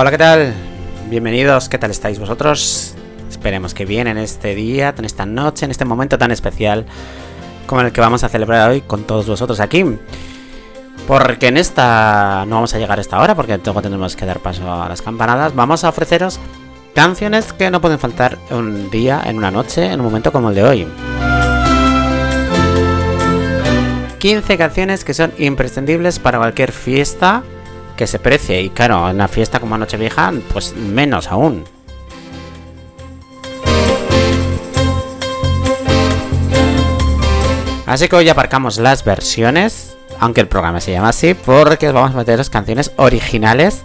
Hola, ¿qué tal? Bienvenidos, ¿qué tal estáis vosotros? Esperemos que bien en este día, en esta noche, en este momento tan especial como el que vamos a celebrar hoy con todos vosotros aquí. Porque en esta no vamos a llegar a esta hora, porque luego tendremos que dar paso a las campanadas. Vamos a ofreceros canciones que no pueden faltar un día, en una noche, en un momento como el de hoy. 15 canciones que son imprescindibles para cualquier fiesta que se precie. Y claro, en una fiesta como Nochevieja, pues menos aún. Así que hoy aparcamos las versiones, aunque el programa se llama así, porque os vamos a meter las canciones originales,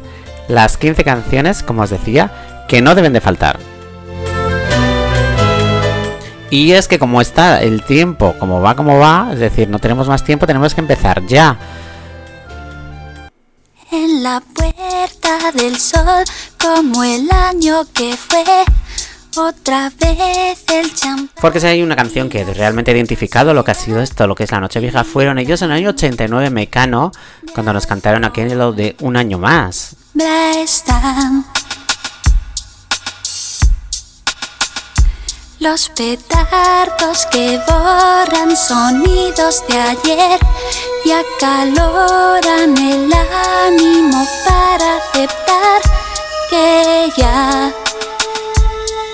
las 15 canciones, como os decía, que no deben de faltar. Y es que como está el tiempo, como va, como va, es decir, no tenemos más tiempo, tenemos que empezar ya. En la puerta del sol, como el año que fue, otra vez el champán. Porque si hay una canción que realmente ha identificado lo que ha sido esto, lo que es la noche vieja, fueron ellos en el año 89 Mecano, cuando nos cantaron aquello de un año más. Bla están Los petardos que borran sonidos de ayer y acaloran el ánimo para aceptar que ya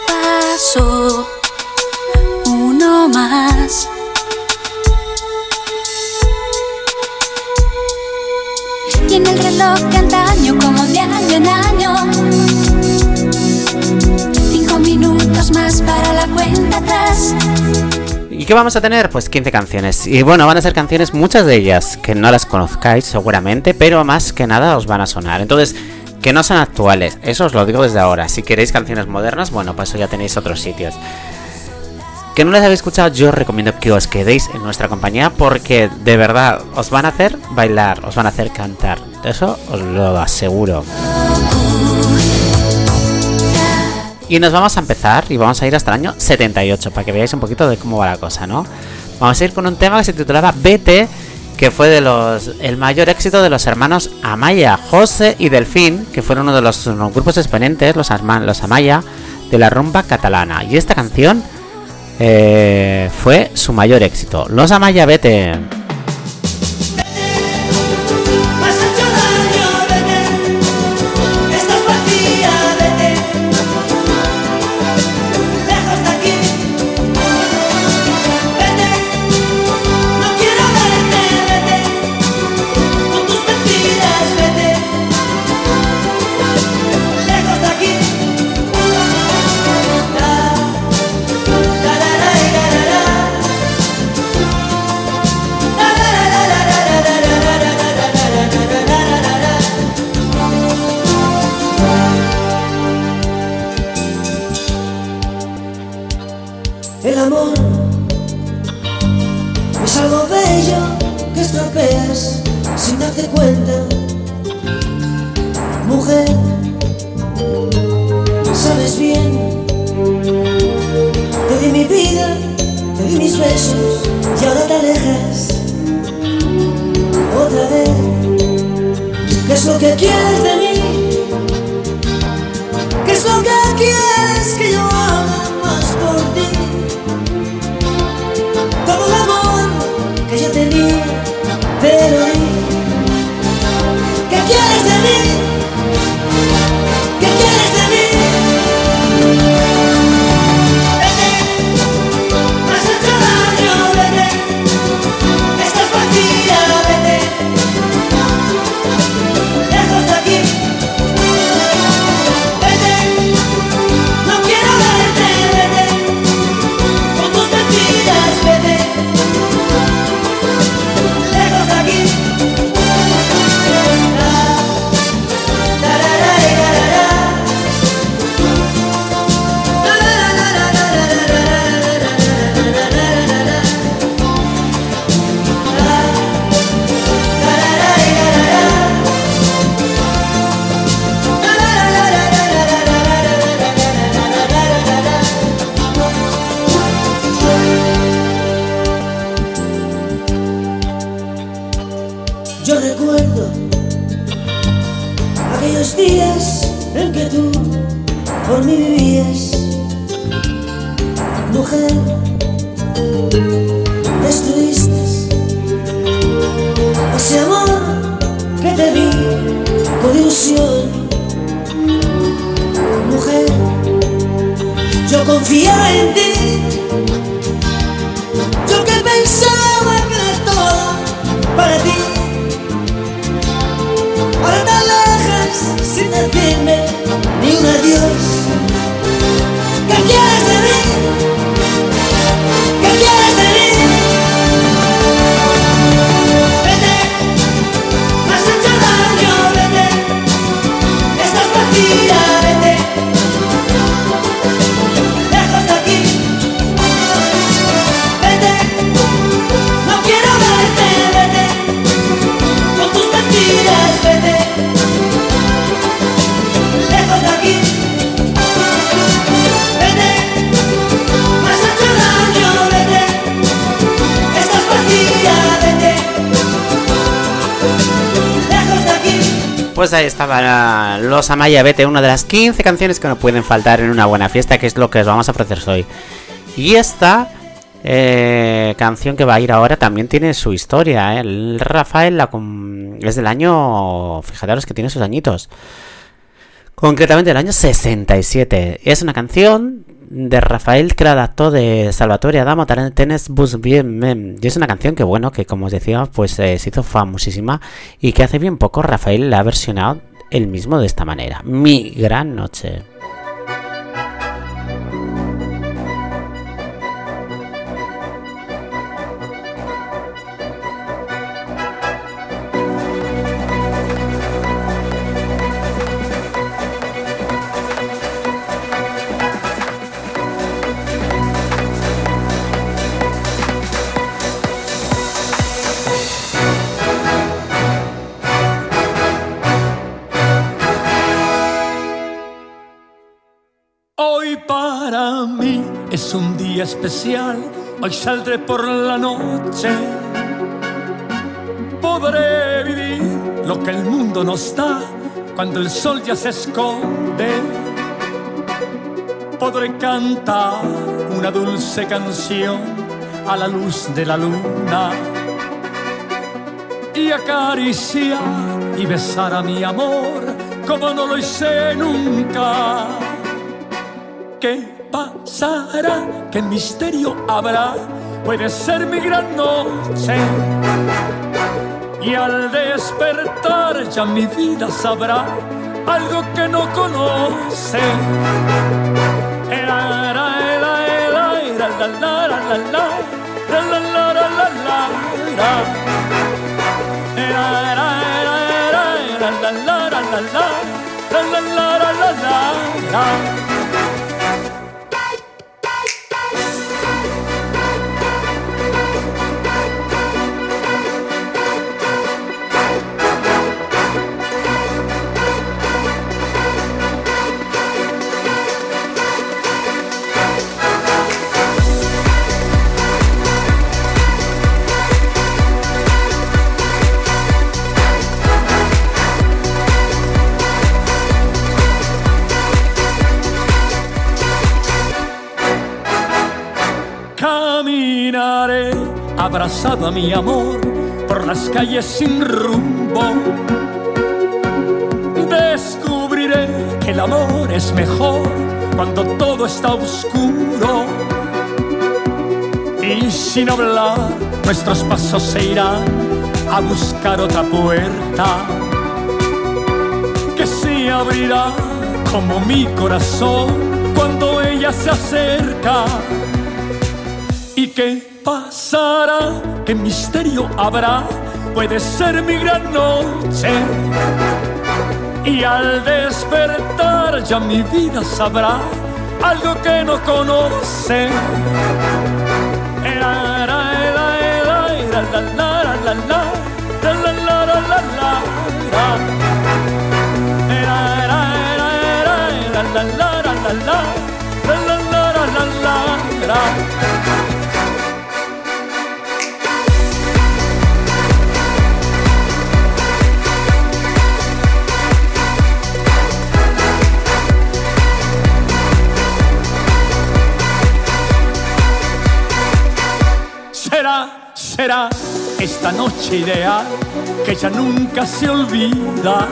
pasó uno más. Y en el reloj de antaño, como de año en año, más para la cuenta atrás. ¿Y qué vamos a tener? Pues 15 canciones. Y bueno, van a ser canciones, muchas de ellas que no las conozcáis seguramente, pero más que nada os van a sonar. Entonces, que no son actuales, eso os lo digo desde ahora. Si queréis canciones modernas, bueno, pues eso ya tenéis otros sitios. Que no las habéis escuchado, yo os recomiendo que os quedéis en nuestra compañía porque de verdad os van a hacer bailar, os van a hacer cantar. Eso os lo aseguro. Y nos vamos a empezar y vamos a ir hasta el año 78 para que veáis un poquito de cómo va la cosa, ¿no? Vamos a ir con un tema que se titulaba Vete, que fue de los el mayor éxito de los hermanos Amaya, José y Delfín, que fueron uno de los, grupos exponentes, los Amaya, de la rumba catalana. Y esta canción eh, fue su mayor éxito. Los Amaya, Vete. Pues ahí estaba Los Amaya Vete, una de las 15 canciones que no pueden faltar en una buena fiesta, que es lo que os vamos a ofrecer hoy. Y esta eh, canción que va a ir ahora también tiene su historia. ¿eh? El Rafael la es del año, fijaros que tiene sus añitos. Concretamente del año 67. Es una canción de Rafael adaptó de Salvatore Adamo Tenes Bus Bien Mem. Y es una canción que, bueno, que como os decía, pues eh, se hizo famosísima y que hace bien poco Rafael la ha versionado él mismo de esta manera. Mi gran noche. Es un día especial, hoy saldré por la noche. Podré vivir lo que el mundo nos da cuando el sol ya se esconde. Podré cantar una dulce canción a la luz de la luna y acariciar y besar a mi amor como no lo hice nunca. ¿Qué pasará? ¿Qué misterio habrá? Puede ser mi gran noche. Y al despertar ya mi vida sabrá algo que no conoce. La, abrazado a mi amor por las calles sin rumbo. Descubriré que el amor es mejor cuando todo está oscuro. Y sin hablar, nuestros pasos se irán a buscar otra puerta que se abrirá como mi corazón cuando ella se acerca. ¿Y qué pasará? ¿Qué misterio habrá? Puede ser mi gran noche. Y al despertar ya mi vida sabrá algo que no conoce. Era, era, era, era, será esta noche ideal que ya nunca se olvida.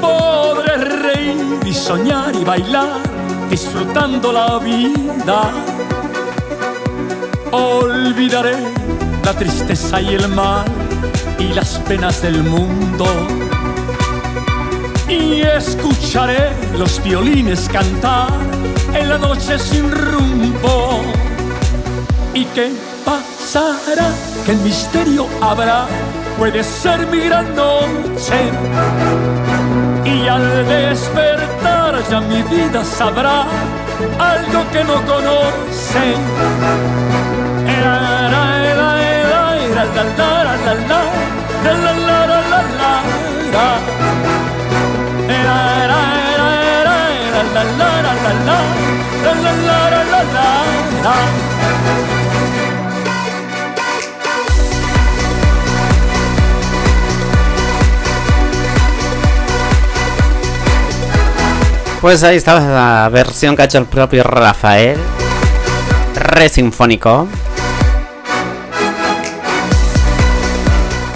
Podré reír y soñar y bailar disfrutando la vida. Olvidaré la tristeza y el mal y las penas del mundo. Y escucharé los violines cantar en la noche sin rumbo. ¿Y qué pasará? ¿Qué misterio habrá? Puede ser mi gran. Y al despertar ya mi vida sabrá algo que no conoce. La, la, la, la, la, Pues ahí estaba la versión que ha hecho el propio Rafael. Re sinfónico.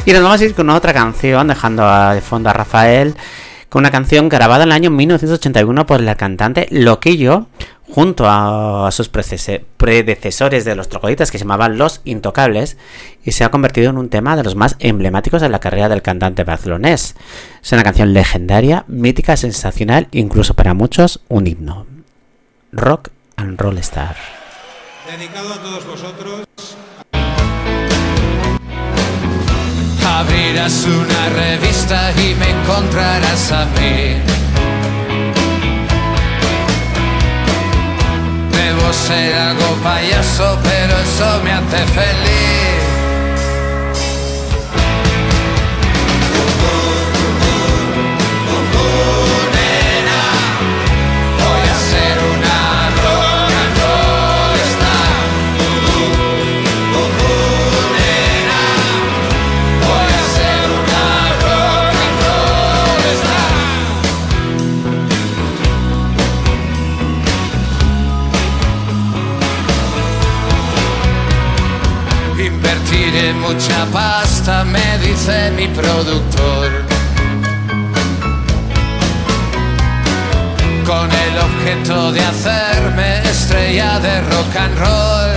Y nos vamos a ir con otra canción, dejando de fondo a Rafael, con una canción grabada en el año 1981 por la cantante Loquillo, junto a, a sus predecesores de los trogoditas que se llamaban Los Intocables, y se ha convertido en un tema de los más emblemáticos de la carrera del cantante barcelonés. Es una canción legendaria, mítica, sensacional, incluso para muchos un himno. Rock and Roll Star. Dedicado a todos vosotros. Abrirás una revista y me encontrarás a mí. Debo ser algo payaso, pero eso me hace feliz. Mucha pasta, me dice mi productor. Con el objeto de hacerme estrella de rock and roll.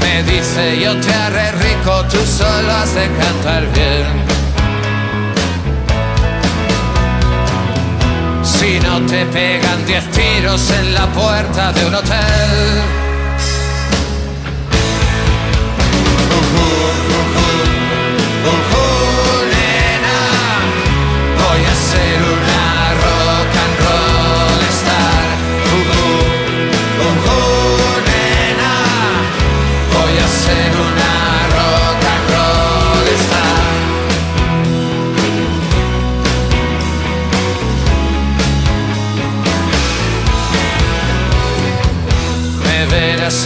Me dice yo te haré rico, tú solo has de cantar bien. Si no te pegan diez tiros en la puerta de un hotel.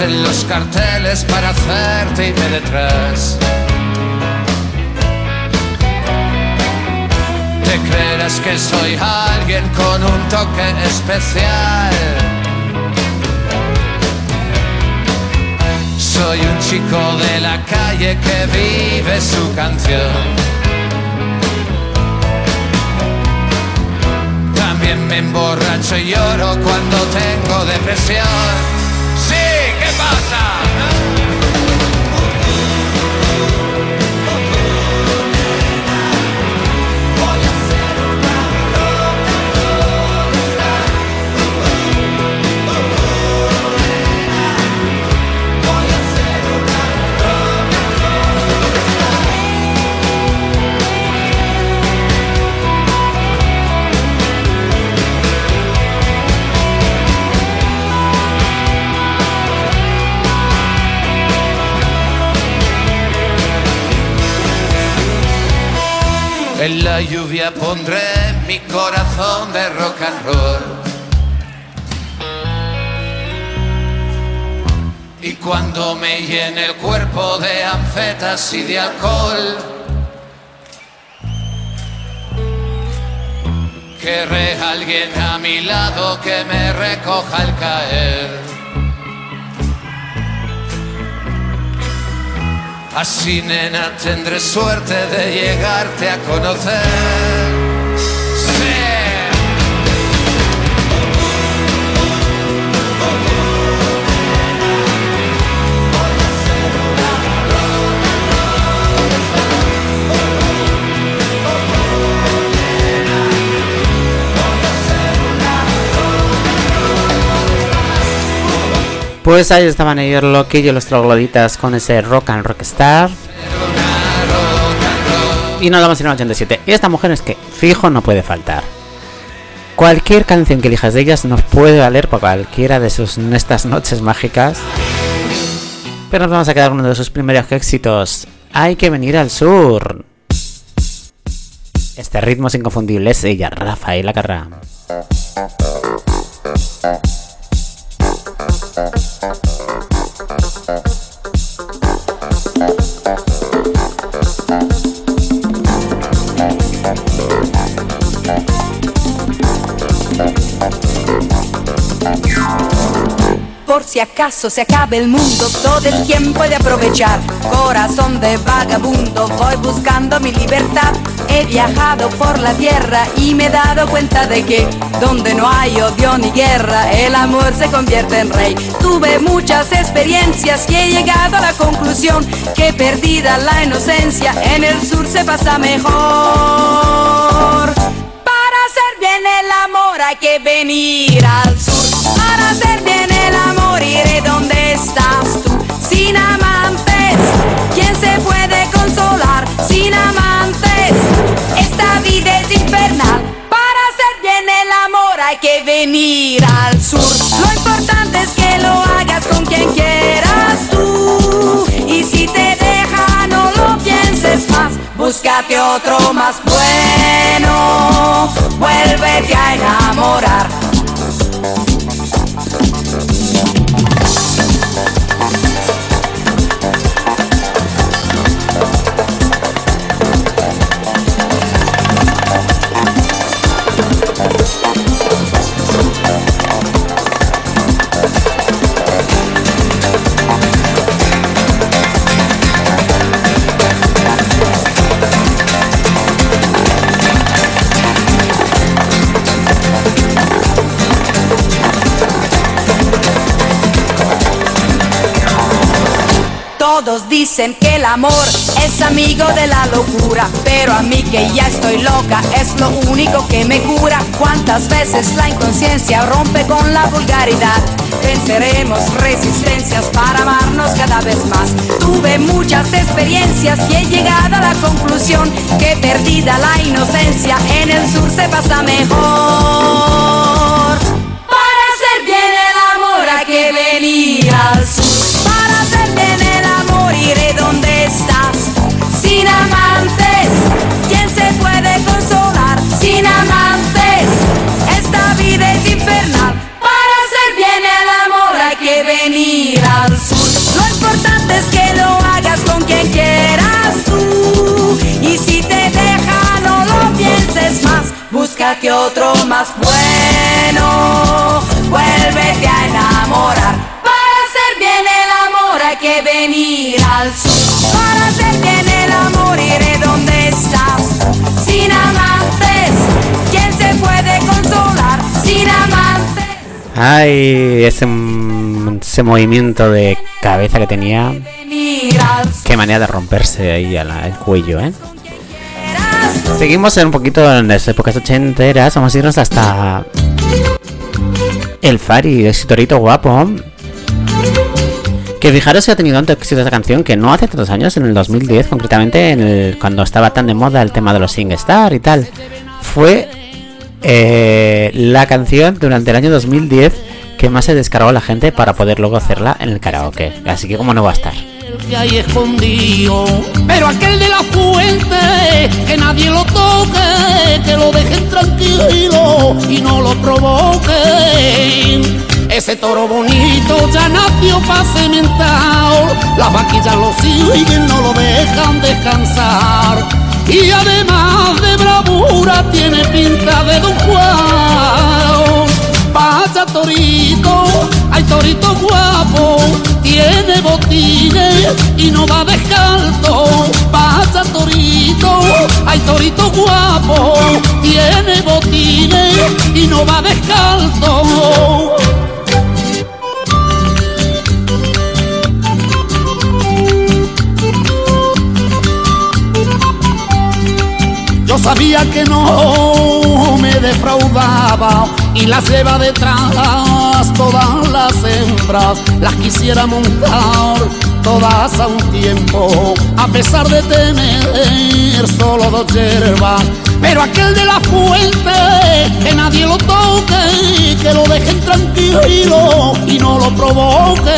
En los carteles para hacerte irme detrás. Te creerás que soy alguien con un toque especial. Soy un chico de la calle que vive su canción. También me emborracho y lloro cuando tengo depresión. casa. En la lluvia pondré mi corazón de rock and roll. Y cuando me llene el cuerpo de anfetas y de alcohol, querré alguien a mi lado que me recoja al caer. Así, nena, tendré suerte de llegarte a conocer. Pues ahí estaban ellos Loki y los trogloditas con ese rock and rockstar. Y nos vamos ir al 87. Y esta mujer es que fijo no puede faltar. Cualquier canción que elijas de ellas nos puede valer para cualquiera de sus estas noches mágicas. Pero nos vamos a quedar con uno de sus primeros éxitos. Hay que venir al sur. Este ritmo es inconfundible, es ella, Rafaela Carrá. Thank Por si acaso se acabe el mundo, todo el tiempo he de aprovechar. Corazón de vagabundo, voy buscando mi libertad. He viajado por la tierra y me he dado cuenta de que donde no hay odio ni guerra, el amor se convierte en rey. Tuve muchas experiencias y he llegado a la conclusión que perdida la inocencia, en el sur se pasa mejor. Para hacer bien el amor hay que venir al sur. Para hacer bien el donde estás tú. Sin amantes, ¿quién se puede consolar? Sin amantes, esta vida es infernal. Para hacer bien el amor hay que venir al sur. Lo importante es que lo hagas con quien quieras tú. Y si te deja, no lo pienses más. Búscate otro más bueno. Vuélvete a enamorar. Dicen que el amor es amigo de la locura, pero a mí que ya estoy loca es lo único que me cura. Cuántas veces la inconsciencia rompe con la vulgaridad. Venceremos resistencias para amarnos cada vez más. Tuve muchas experiencias y he llegado a la conclusión que perdida la inocencia en el sur se pasa mejor. Para hacer bien el amor hay que venir Búscate otro más bueno. Vuélvete a enamorar. Para hacer bien el amor hay que venir al sur. Para hacer bien el amor iré donde estás. Sin amantes, ¿quién se puede consolar? Sin amantes. Ay, ese, ese movimiento de cabeza que tenía. Qué manera de romperse ahí a la- el cuello, ¿eh? Seguimos en un poquito en las épocas ochenteras. Vamos a irnos hasta el Fari, ese torito guapo. Que fijaros que ha tenido tanto éxito esta canción que no hace tantos años, en el 2010 concretamente, en el- cuando estaba tan de moda el tema de los SingStar y tal. Fue eh, la canción durante el año 2010 que más se descargó la gente para poder luego hacerla en el karaoke. Así que como no va a estar. Que hay escondido. Pero aquel de la fuente, que nadie lo toque, que lo dejen tranquilo y no lo provoquen. Ese toro bonito ya nació pa' cementado, las vaquillas lo siguen, no lo dejan descansar. Y además de bravura tiene pinta de Don Juan. Pasa torito, hay torito guapo, tiene botines y no va descalzo. Pasa torito, ay torito guapo, tiene botines y no va descalzo. Yo sabía que no me defraudaba y las lleva detrás todas las hembras. Las quisiera montar todas a un tiempo, a pesar de tener solo dos hierbas. Pero aquel de la fuente, que nadie lo toque, que lo dejen tranquilo y no lo provoquen.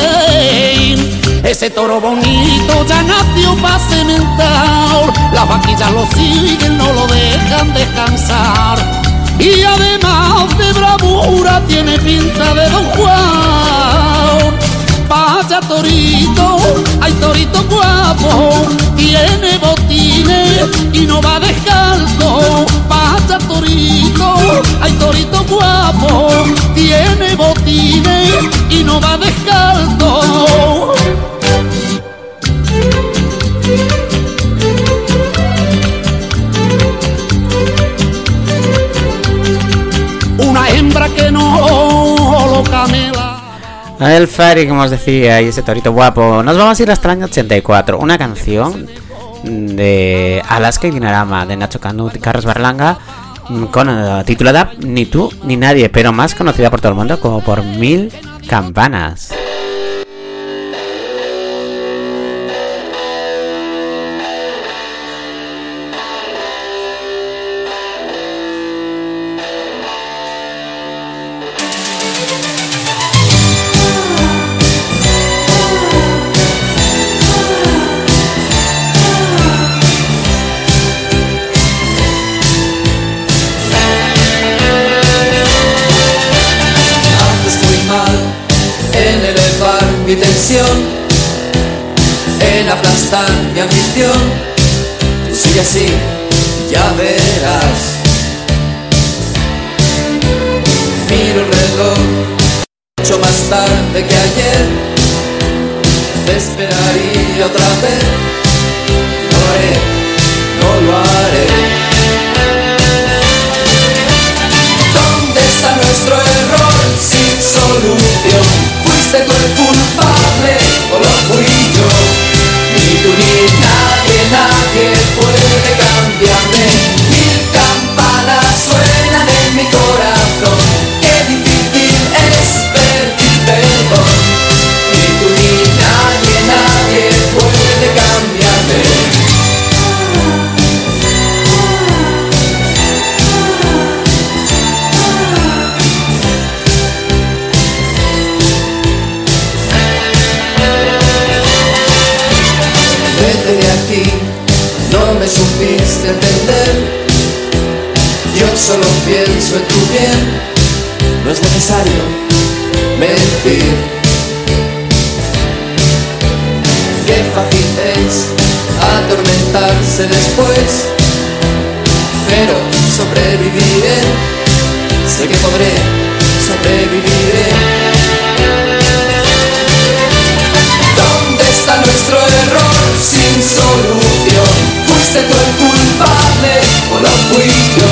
Ese toro bonito ya nació para cementar, las vaquillas lo siguen, no lo dejan descansar. Y además de bravura tiene pinta de Don Juan. Vaya torito, ay torito guapo, tiene botines y no va descalzo. Vaya torito, ay torito guapo, tiene botines y no va descalzo. El Fari, como os decía, y ese torito guapo. Nos vamos a ir hasta el año 84. Una canción de Alaska y Dinarama de Nacho Canut y Carlos Berlanga mm, con eh, titulada Ni tú ni nadie, pero más conocida por todo el mundo como por Mil Campanas. Yo solo pienso en tu bien, no es necesario mentir. Qué fácil es atormentarse después, pero sobreviviré, sé que podré, sobreviviré. ¿Dónde está nuestro error sin solución? ¿Fuiste tú el culpable o lo fui yo?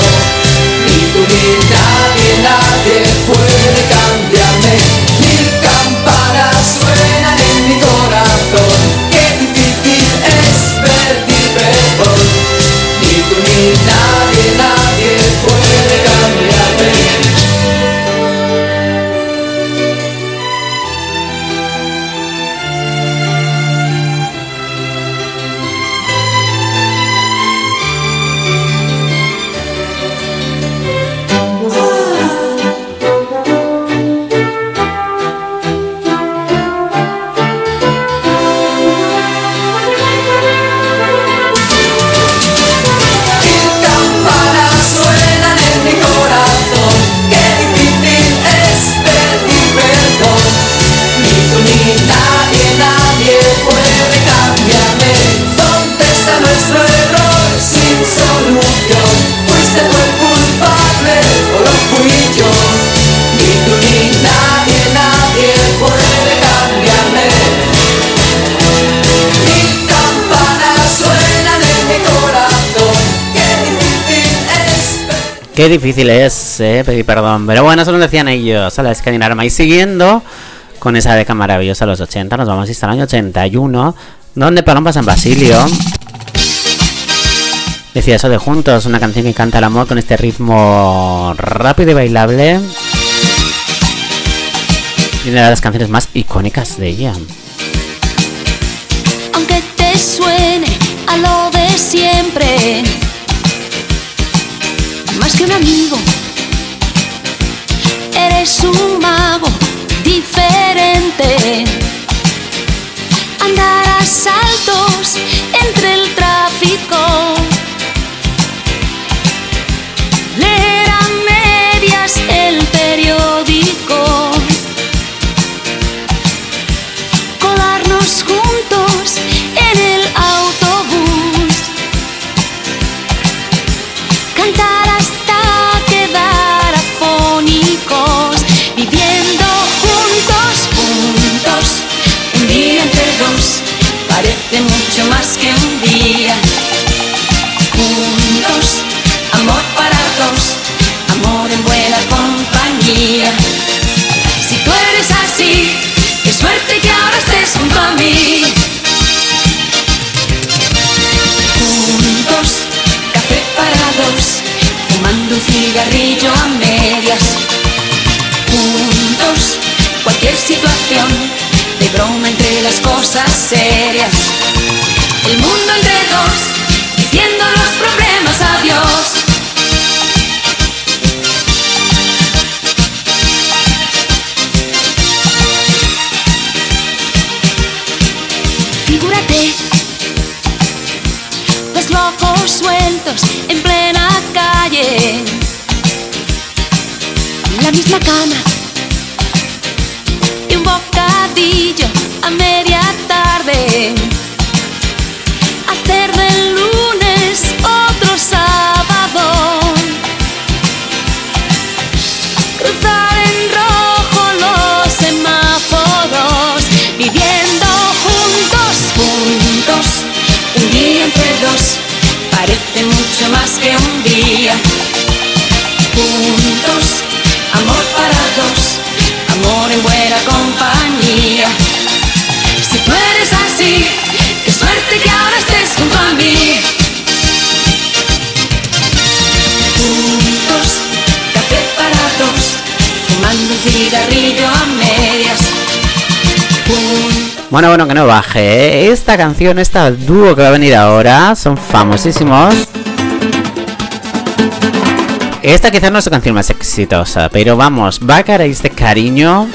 Ni tú ni nadie, nadie puede cambiarme. Mil campanas suenan en mi corazón. Qué difícil es pedir perdón. Ni tú ni nadie Qué difícil es eh, pedir perdón. Pero bueno, eso lo decían ellos a la Arma. Y siguiendo con esa década maravillosa de los 80, nos vamos hasta el año 81, donde Paloma San Basilio decía eso de Juntos, una canción que canta el amor con este ritmo rápido y bailable. Y una de las canciones más icónicas de ella. Aunque te suene a lo de siempre un amigo. Eres un mago diferente. Andar a saltos entre el tráfico. Parece mucho más que un día. Bueno, bueno, que no baje. ¿eh? Esta canción, esta dúo que va a venir ahora, son famosísimos. Esta quizás no es su canción más exitosa, pero vamos, va a caer de cariño.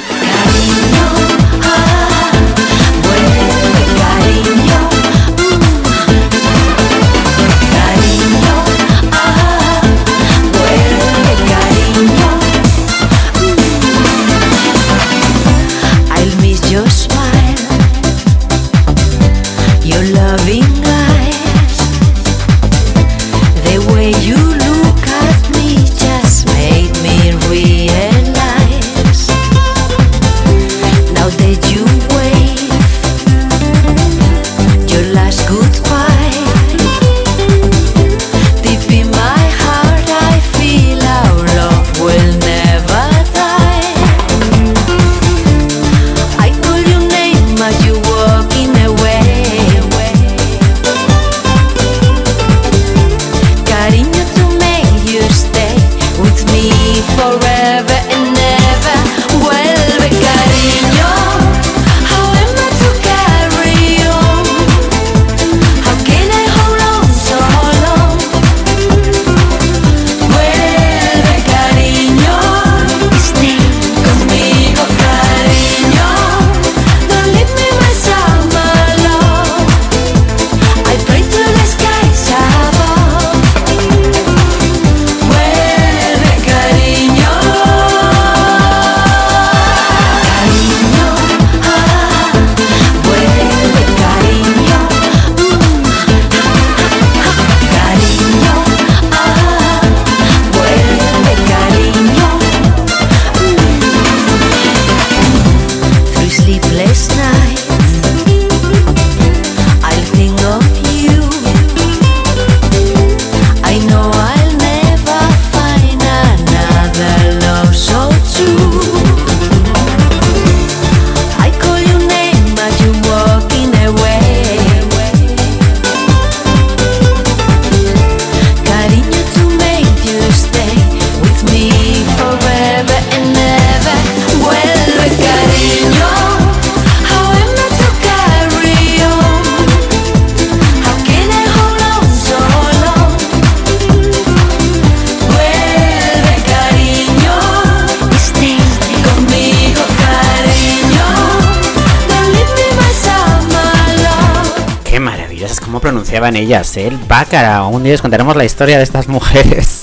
Pronunciaban ellas, ¿eh? el bácara. Un día les contaremos la historia de estas mujeres.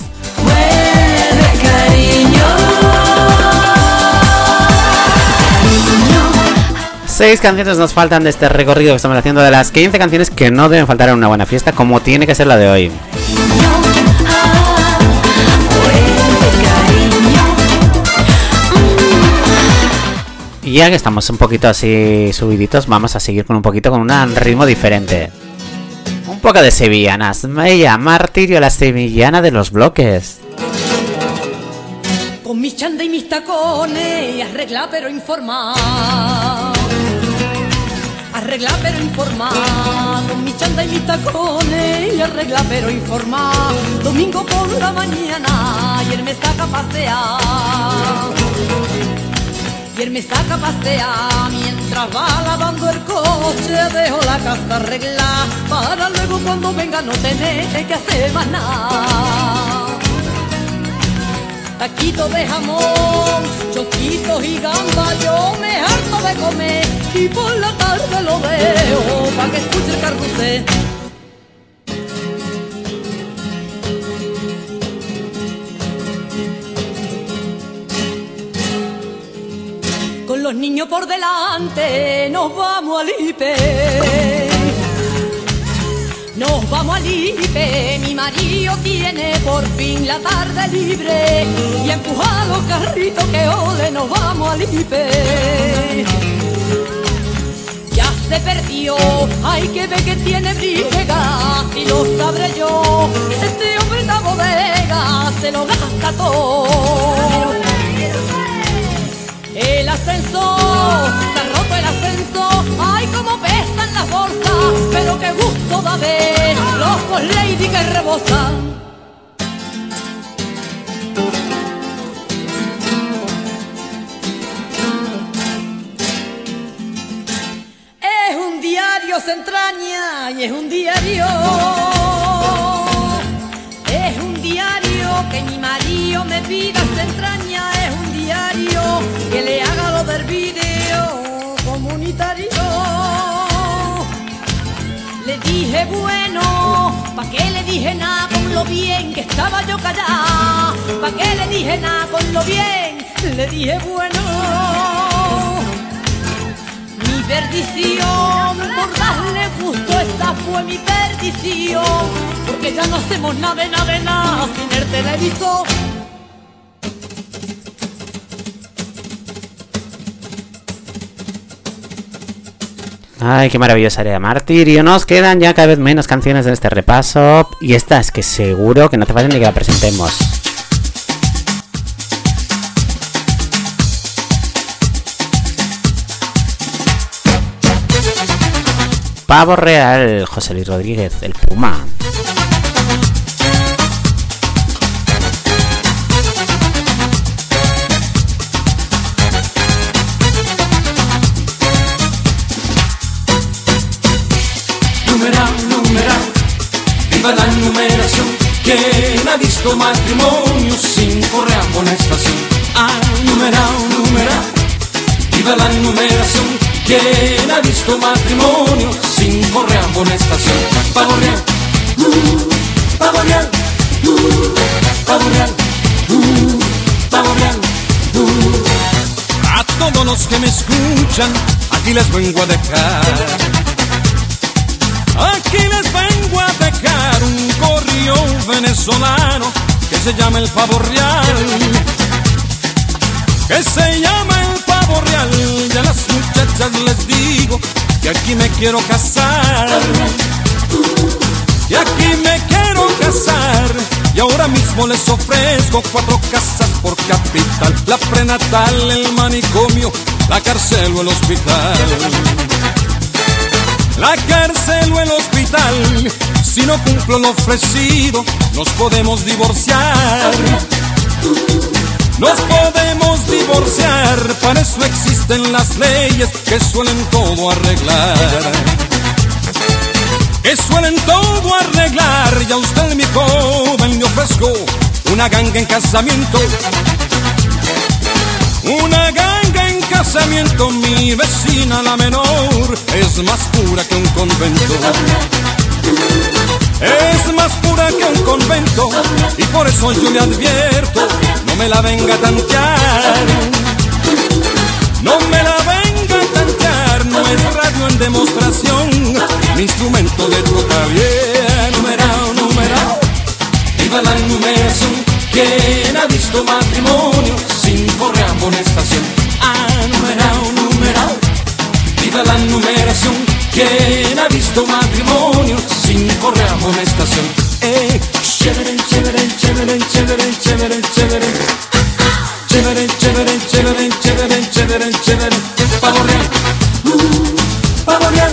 Seis canciones nos faltan de este recorrido que estamos haciendo de las 15 canciones que no deben faltar en una buena fiesta, como tiene que ser la de hoy. Y ya que estamos un poquito así subiditos, vamos a seguir con un poquito con un ritmo diferente. Un poco de sevillanas. Ella, Martirio, la sevillana de los bloques. Con mis chanda y mis tacones, arregla pero informa. Arregla pero informa. Con mis chanda y mis tacones, arregla pero informa. Domingo por la mañana, él me saca a pasear. Y él me saca a pasear mientras va lavando el coche. Dejo la casa arreglada para luego cuando venga no tener que hacer más nada. Taquito de jamón, choquitos y gamba, yo me harto de comer y por la tarde lo veo para que escuche el carrusel. Los niños por delante nos vamos al IPE. Nos vamos al IPE, mi marido tiene por fin la tarde libre y empuja los carritos que ole, nos vamos al IPE. Ya se perdió, hay que ver que tiene briga, si lo sabré yo, este hombre la bodega se lo gasta todo. El ascensor, se ha roto el ascensor, ay como pesan las bolsas, pero qué gusto da ver los con lady que rebosan. Es un diario se entraña y es un diario. Es un diario que mi marido me pida se entraña, dije bueno, ¿pa' qué le dije nada con lo bien que estaba yo callada? ¿Pa' qué le dije nada con lo bien? Le dije bueno. Mi perdición, por darle gusto, esta fue mi perdición. Porque ya no hacemos nada, nada, nada sin el televisor. Ay, qué maravillosa área Martirio. Nos quedan ya cada vez menos canciones en este repaso. Y esta es que seguro que no te falta ni que la presentemos. Pavo Real, José Luis Rodríguez, el Puma. Viva la numeración. ¿Quién ha visto matrimonio sin correa amonestación? Ah, numeral, numeral, viva la numeración. ¿Quién ha visto matrimonio sin correa amonestación? Pavo real, uh, pavo real, uh, pavo real, uh, pavo real, uh. A todos los que me escuchan, aquí les vengo a dejar. Aquí les vengo a dejar un corrillo venezolano que se llama el pavo real. Que se llama el pavo real. Y a las muchachas les digo que aquí me quiero casar. Y aquí me quiero casar. Y ahora mismo les ofrezco cuatro casas por capital. La prenatal, el manicomio, la cárcel o el hospital. La cárcel o el hospital, si no cumplo lo ofrecido, nos podemos divorciar. Nos podemos divorciar, para eso existen las leyes que suelen todo arreglar. Que suelen todo arreglar, y a usted mi joven le ofrezco una ganga en casamiento. Una ganga en casamiento, mi vecina la menor es más pura que un convento. Es más pura que un convento y por eso yo le advierto, no me la venga a tantear. No me la venga a tantear, no es radio en demostración, mi instrumento de toca bien, numerado, numerado. Viva la numeración, ¿quién ha visto matrimonio sin correa amonestación? Ah, Viva la numeración, ¿quién ha visto matrimonio sin correa amonestación? Eh, chévere, chévere, chévere, chévere, chévere, chévere. Chévere, chévere, chévere, chévere, chévere, chévere. Uh, uh, uh.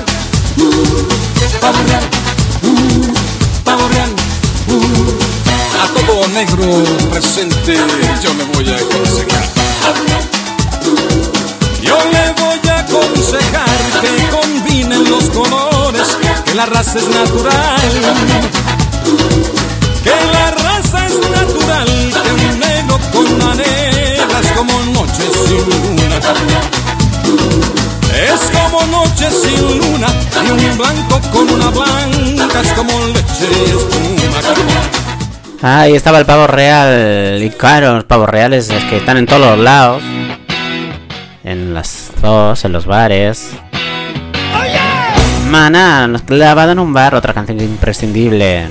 A todo negro presente yo me voy a aconsejar. Aconsejar que combinen los colores, que la raza es natural. Que la raza es natural, que un negro con es como noche sin luna. Es como noche sin luna y un blanco con una blanca es como leche y espuma. Ahí estaba el pavo real. Y claro, los pavos reales es que están en todos los lados. En las zoos, en los bares. Maná, nos clavado en un bar, otra canción imprescindible.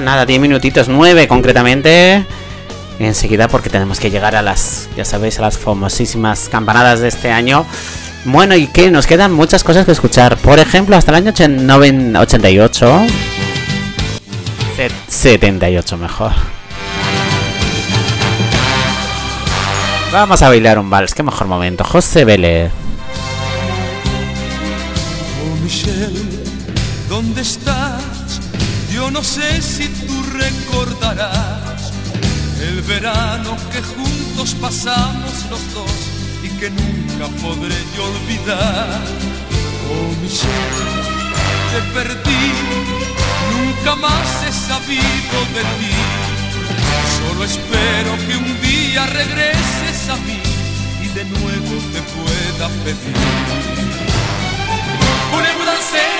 Nada, 10 minutitos, 9 concretamente. Enseguida porque tenemos que llegar a las, ya sabéis, a las famosísimas campanadas de este año. Bueno, y que nos quedan muchas cosas que escuchar. Por ejemplo, hasta el año 88 Se- 78 mejor. Vamos a bailar un vals, qué mejor momento. José Vélez. Oh Michelle, ¿dónde estás? Yo no sé si tú recordarás el verano que juntos pasamos los dos y que nunca podré yo olvidar. Oh Michelle, te perdí, nunca más he sabido de ti. Solo espero que un día regreses a mí y de nuevo te pueda pedir. Voulez-vous danser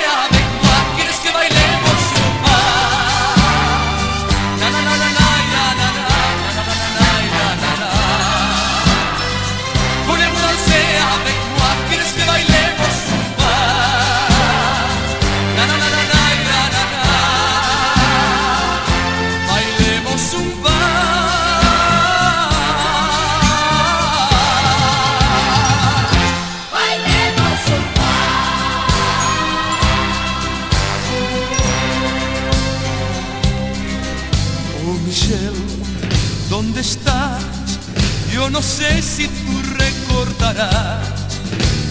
no sé si tú recordarás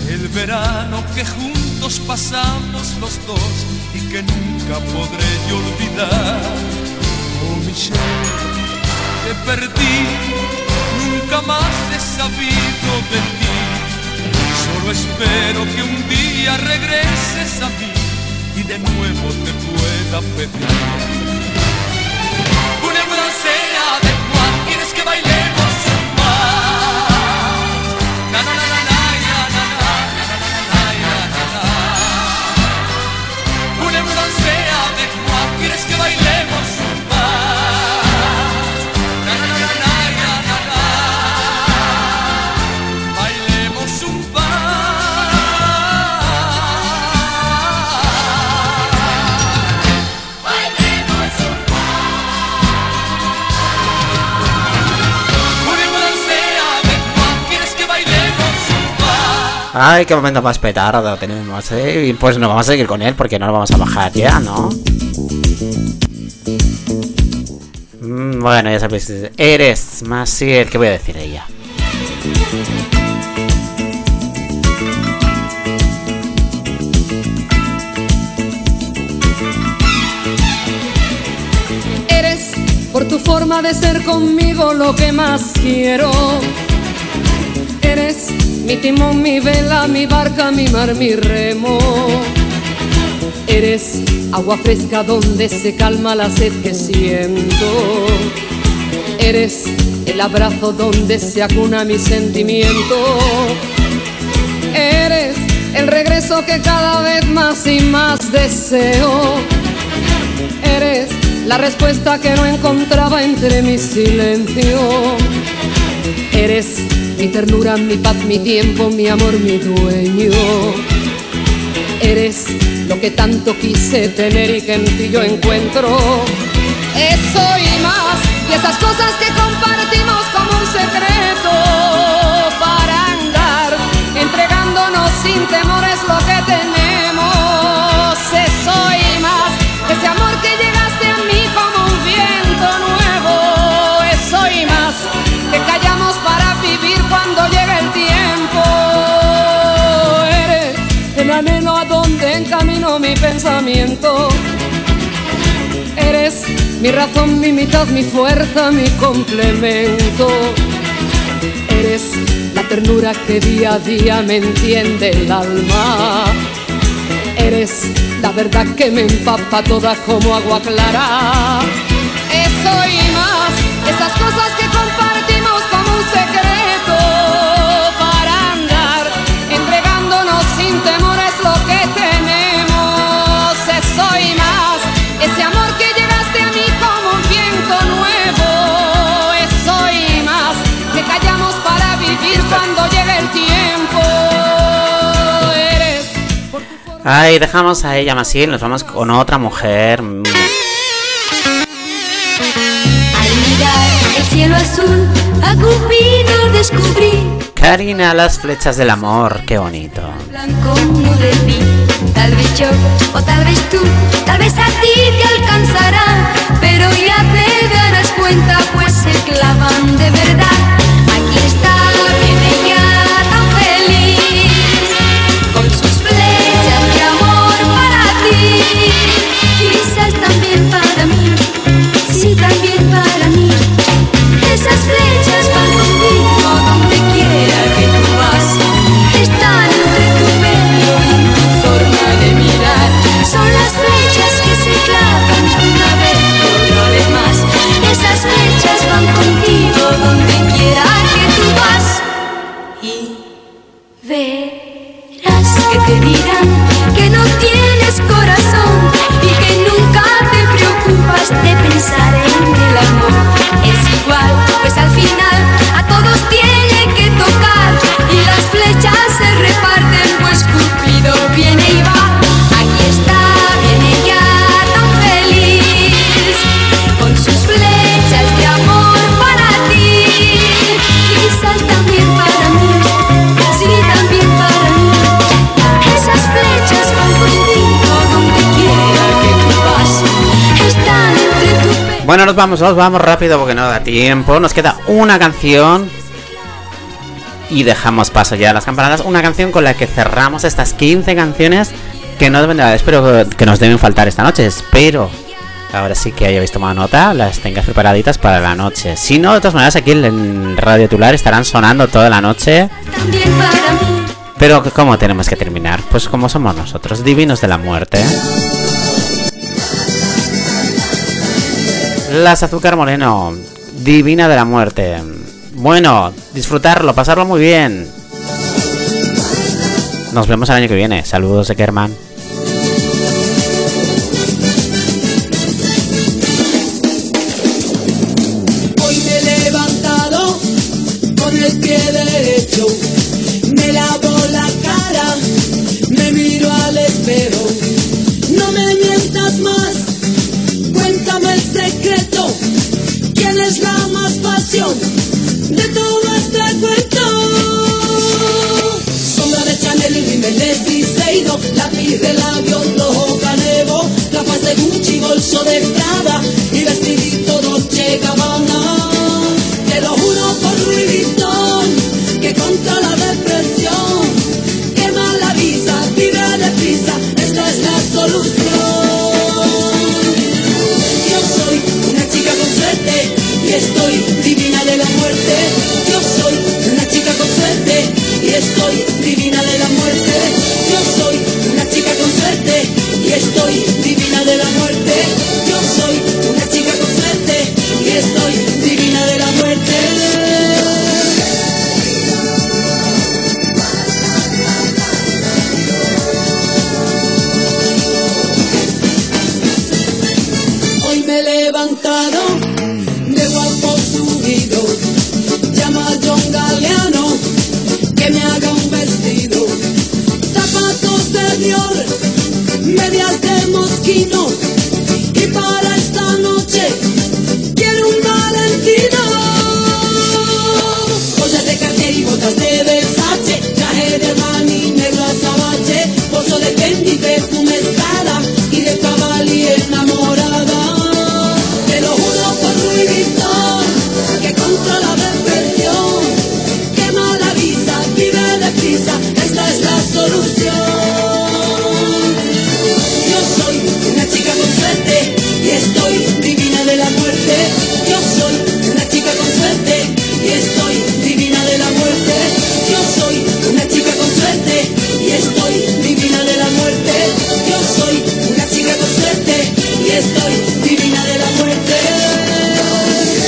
el verano que juntos pasamos los dos y que nunca podré yo olvidar. Oh Michelle, te perdí, nunca más he sabido de ti. Solo espero que un día regreses a mí y de nuevo te pueda pedir. Voulez-vous danser avec moi ¿Quieres que bailemos Ay, qué momento más petardo tenemos, ¿eh? Y pues no vamos a seguir con él porque no lo vamos a bajar ya, ¿no? Mm, Bueno, ya sabéis, eres Masiel, ¿qué voy a decir de ella? Eres por tu forma de ser conmigo lo que más quiero. Mi timón, mi vela, mi barca, mi mar, mi remo. Eres agua fresca donde se calma la sed que siento. Eres el abrazo donde se acuna mi sentimiento. Eres el regreso que cada vez más y más deseo. Eres la respuesta que no encontraba entre mi silencio. Eres mi ternura, mi paz, mi tiempo, mi amor, mi dueño. Eres lo que tanto quise tener y que en ti yo encuentro. Eso y más, y esas cosas que compartimos como un secreto para andar entregándonos sin temores mi pensamiento. Eres mi razón, mi mitad, mi fuerza, mi complemento. Eres la ternura que día a día me entiende el alma. Eres la verdad que me empapa toda como agua clara. Eso y más, esas cosas que Ay, dejamos a ella Maciel y nos vamos con otra mujer. Al mirar el cielo azul, a Cupido descubrí. Karina, las flechas del amor, qué bonito. Blanco no de mí, tal vez yo, o tal vez tú, tal vez a ti te alcanzará, pero ya te darás cuenta, pues se clavan de verdad. pues al final. Bueno, nos vamos, nos vamos rápido porque no da tiempo. Nos queda una canción. Y dejamos paso ya a las campanadas. Una canción con la que cerramos estas 15 canciones que nos vendrá. Espero que nos deben faltar esta noche. Espero. Ahora sí que hayáis tomado nota, las tengas preparaditas para la noche. Si no, de todas maneras, aquí en Radio Tular estarán sonando toda la noche. Pero ¿cómo tenemos que terminar? Pues como somos nosotros, divinos de la muerte. Las azúcar moreno. Divina de la muerte. Bueno, disfrutarlo, pasarlo muy bien. Nos vemos el año que viene. Saludos, Eckerman.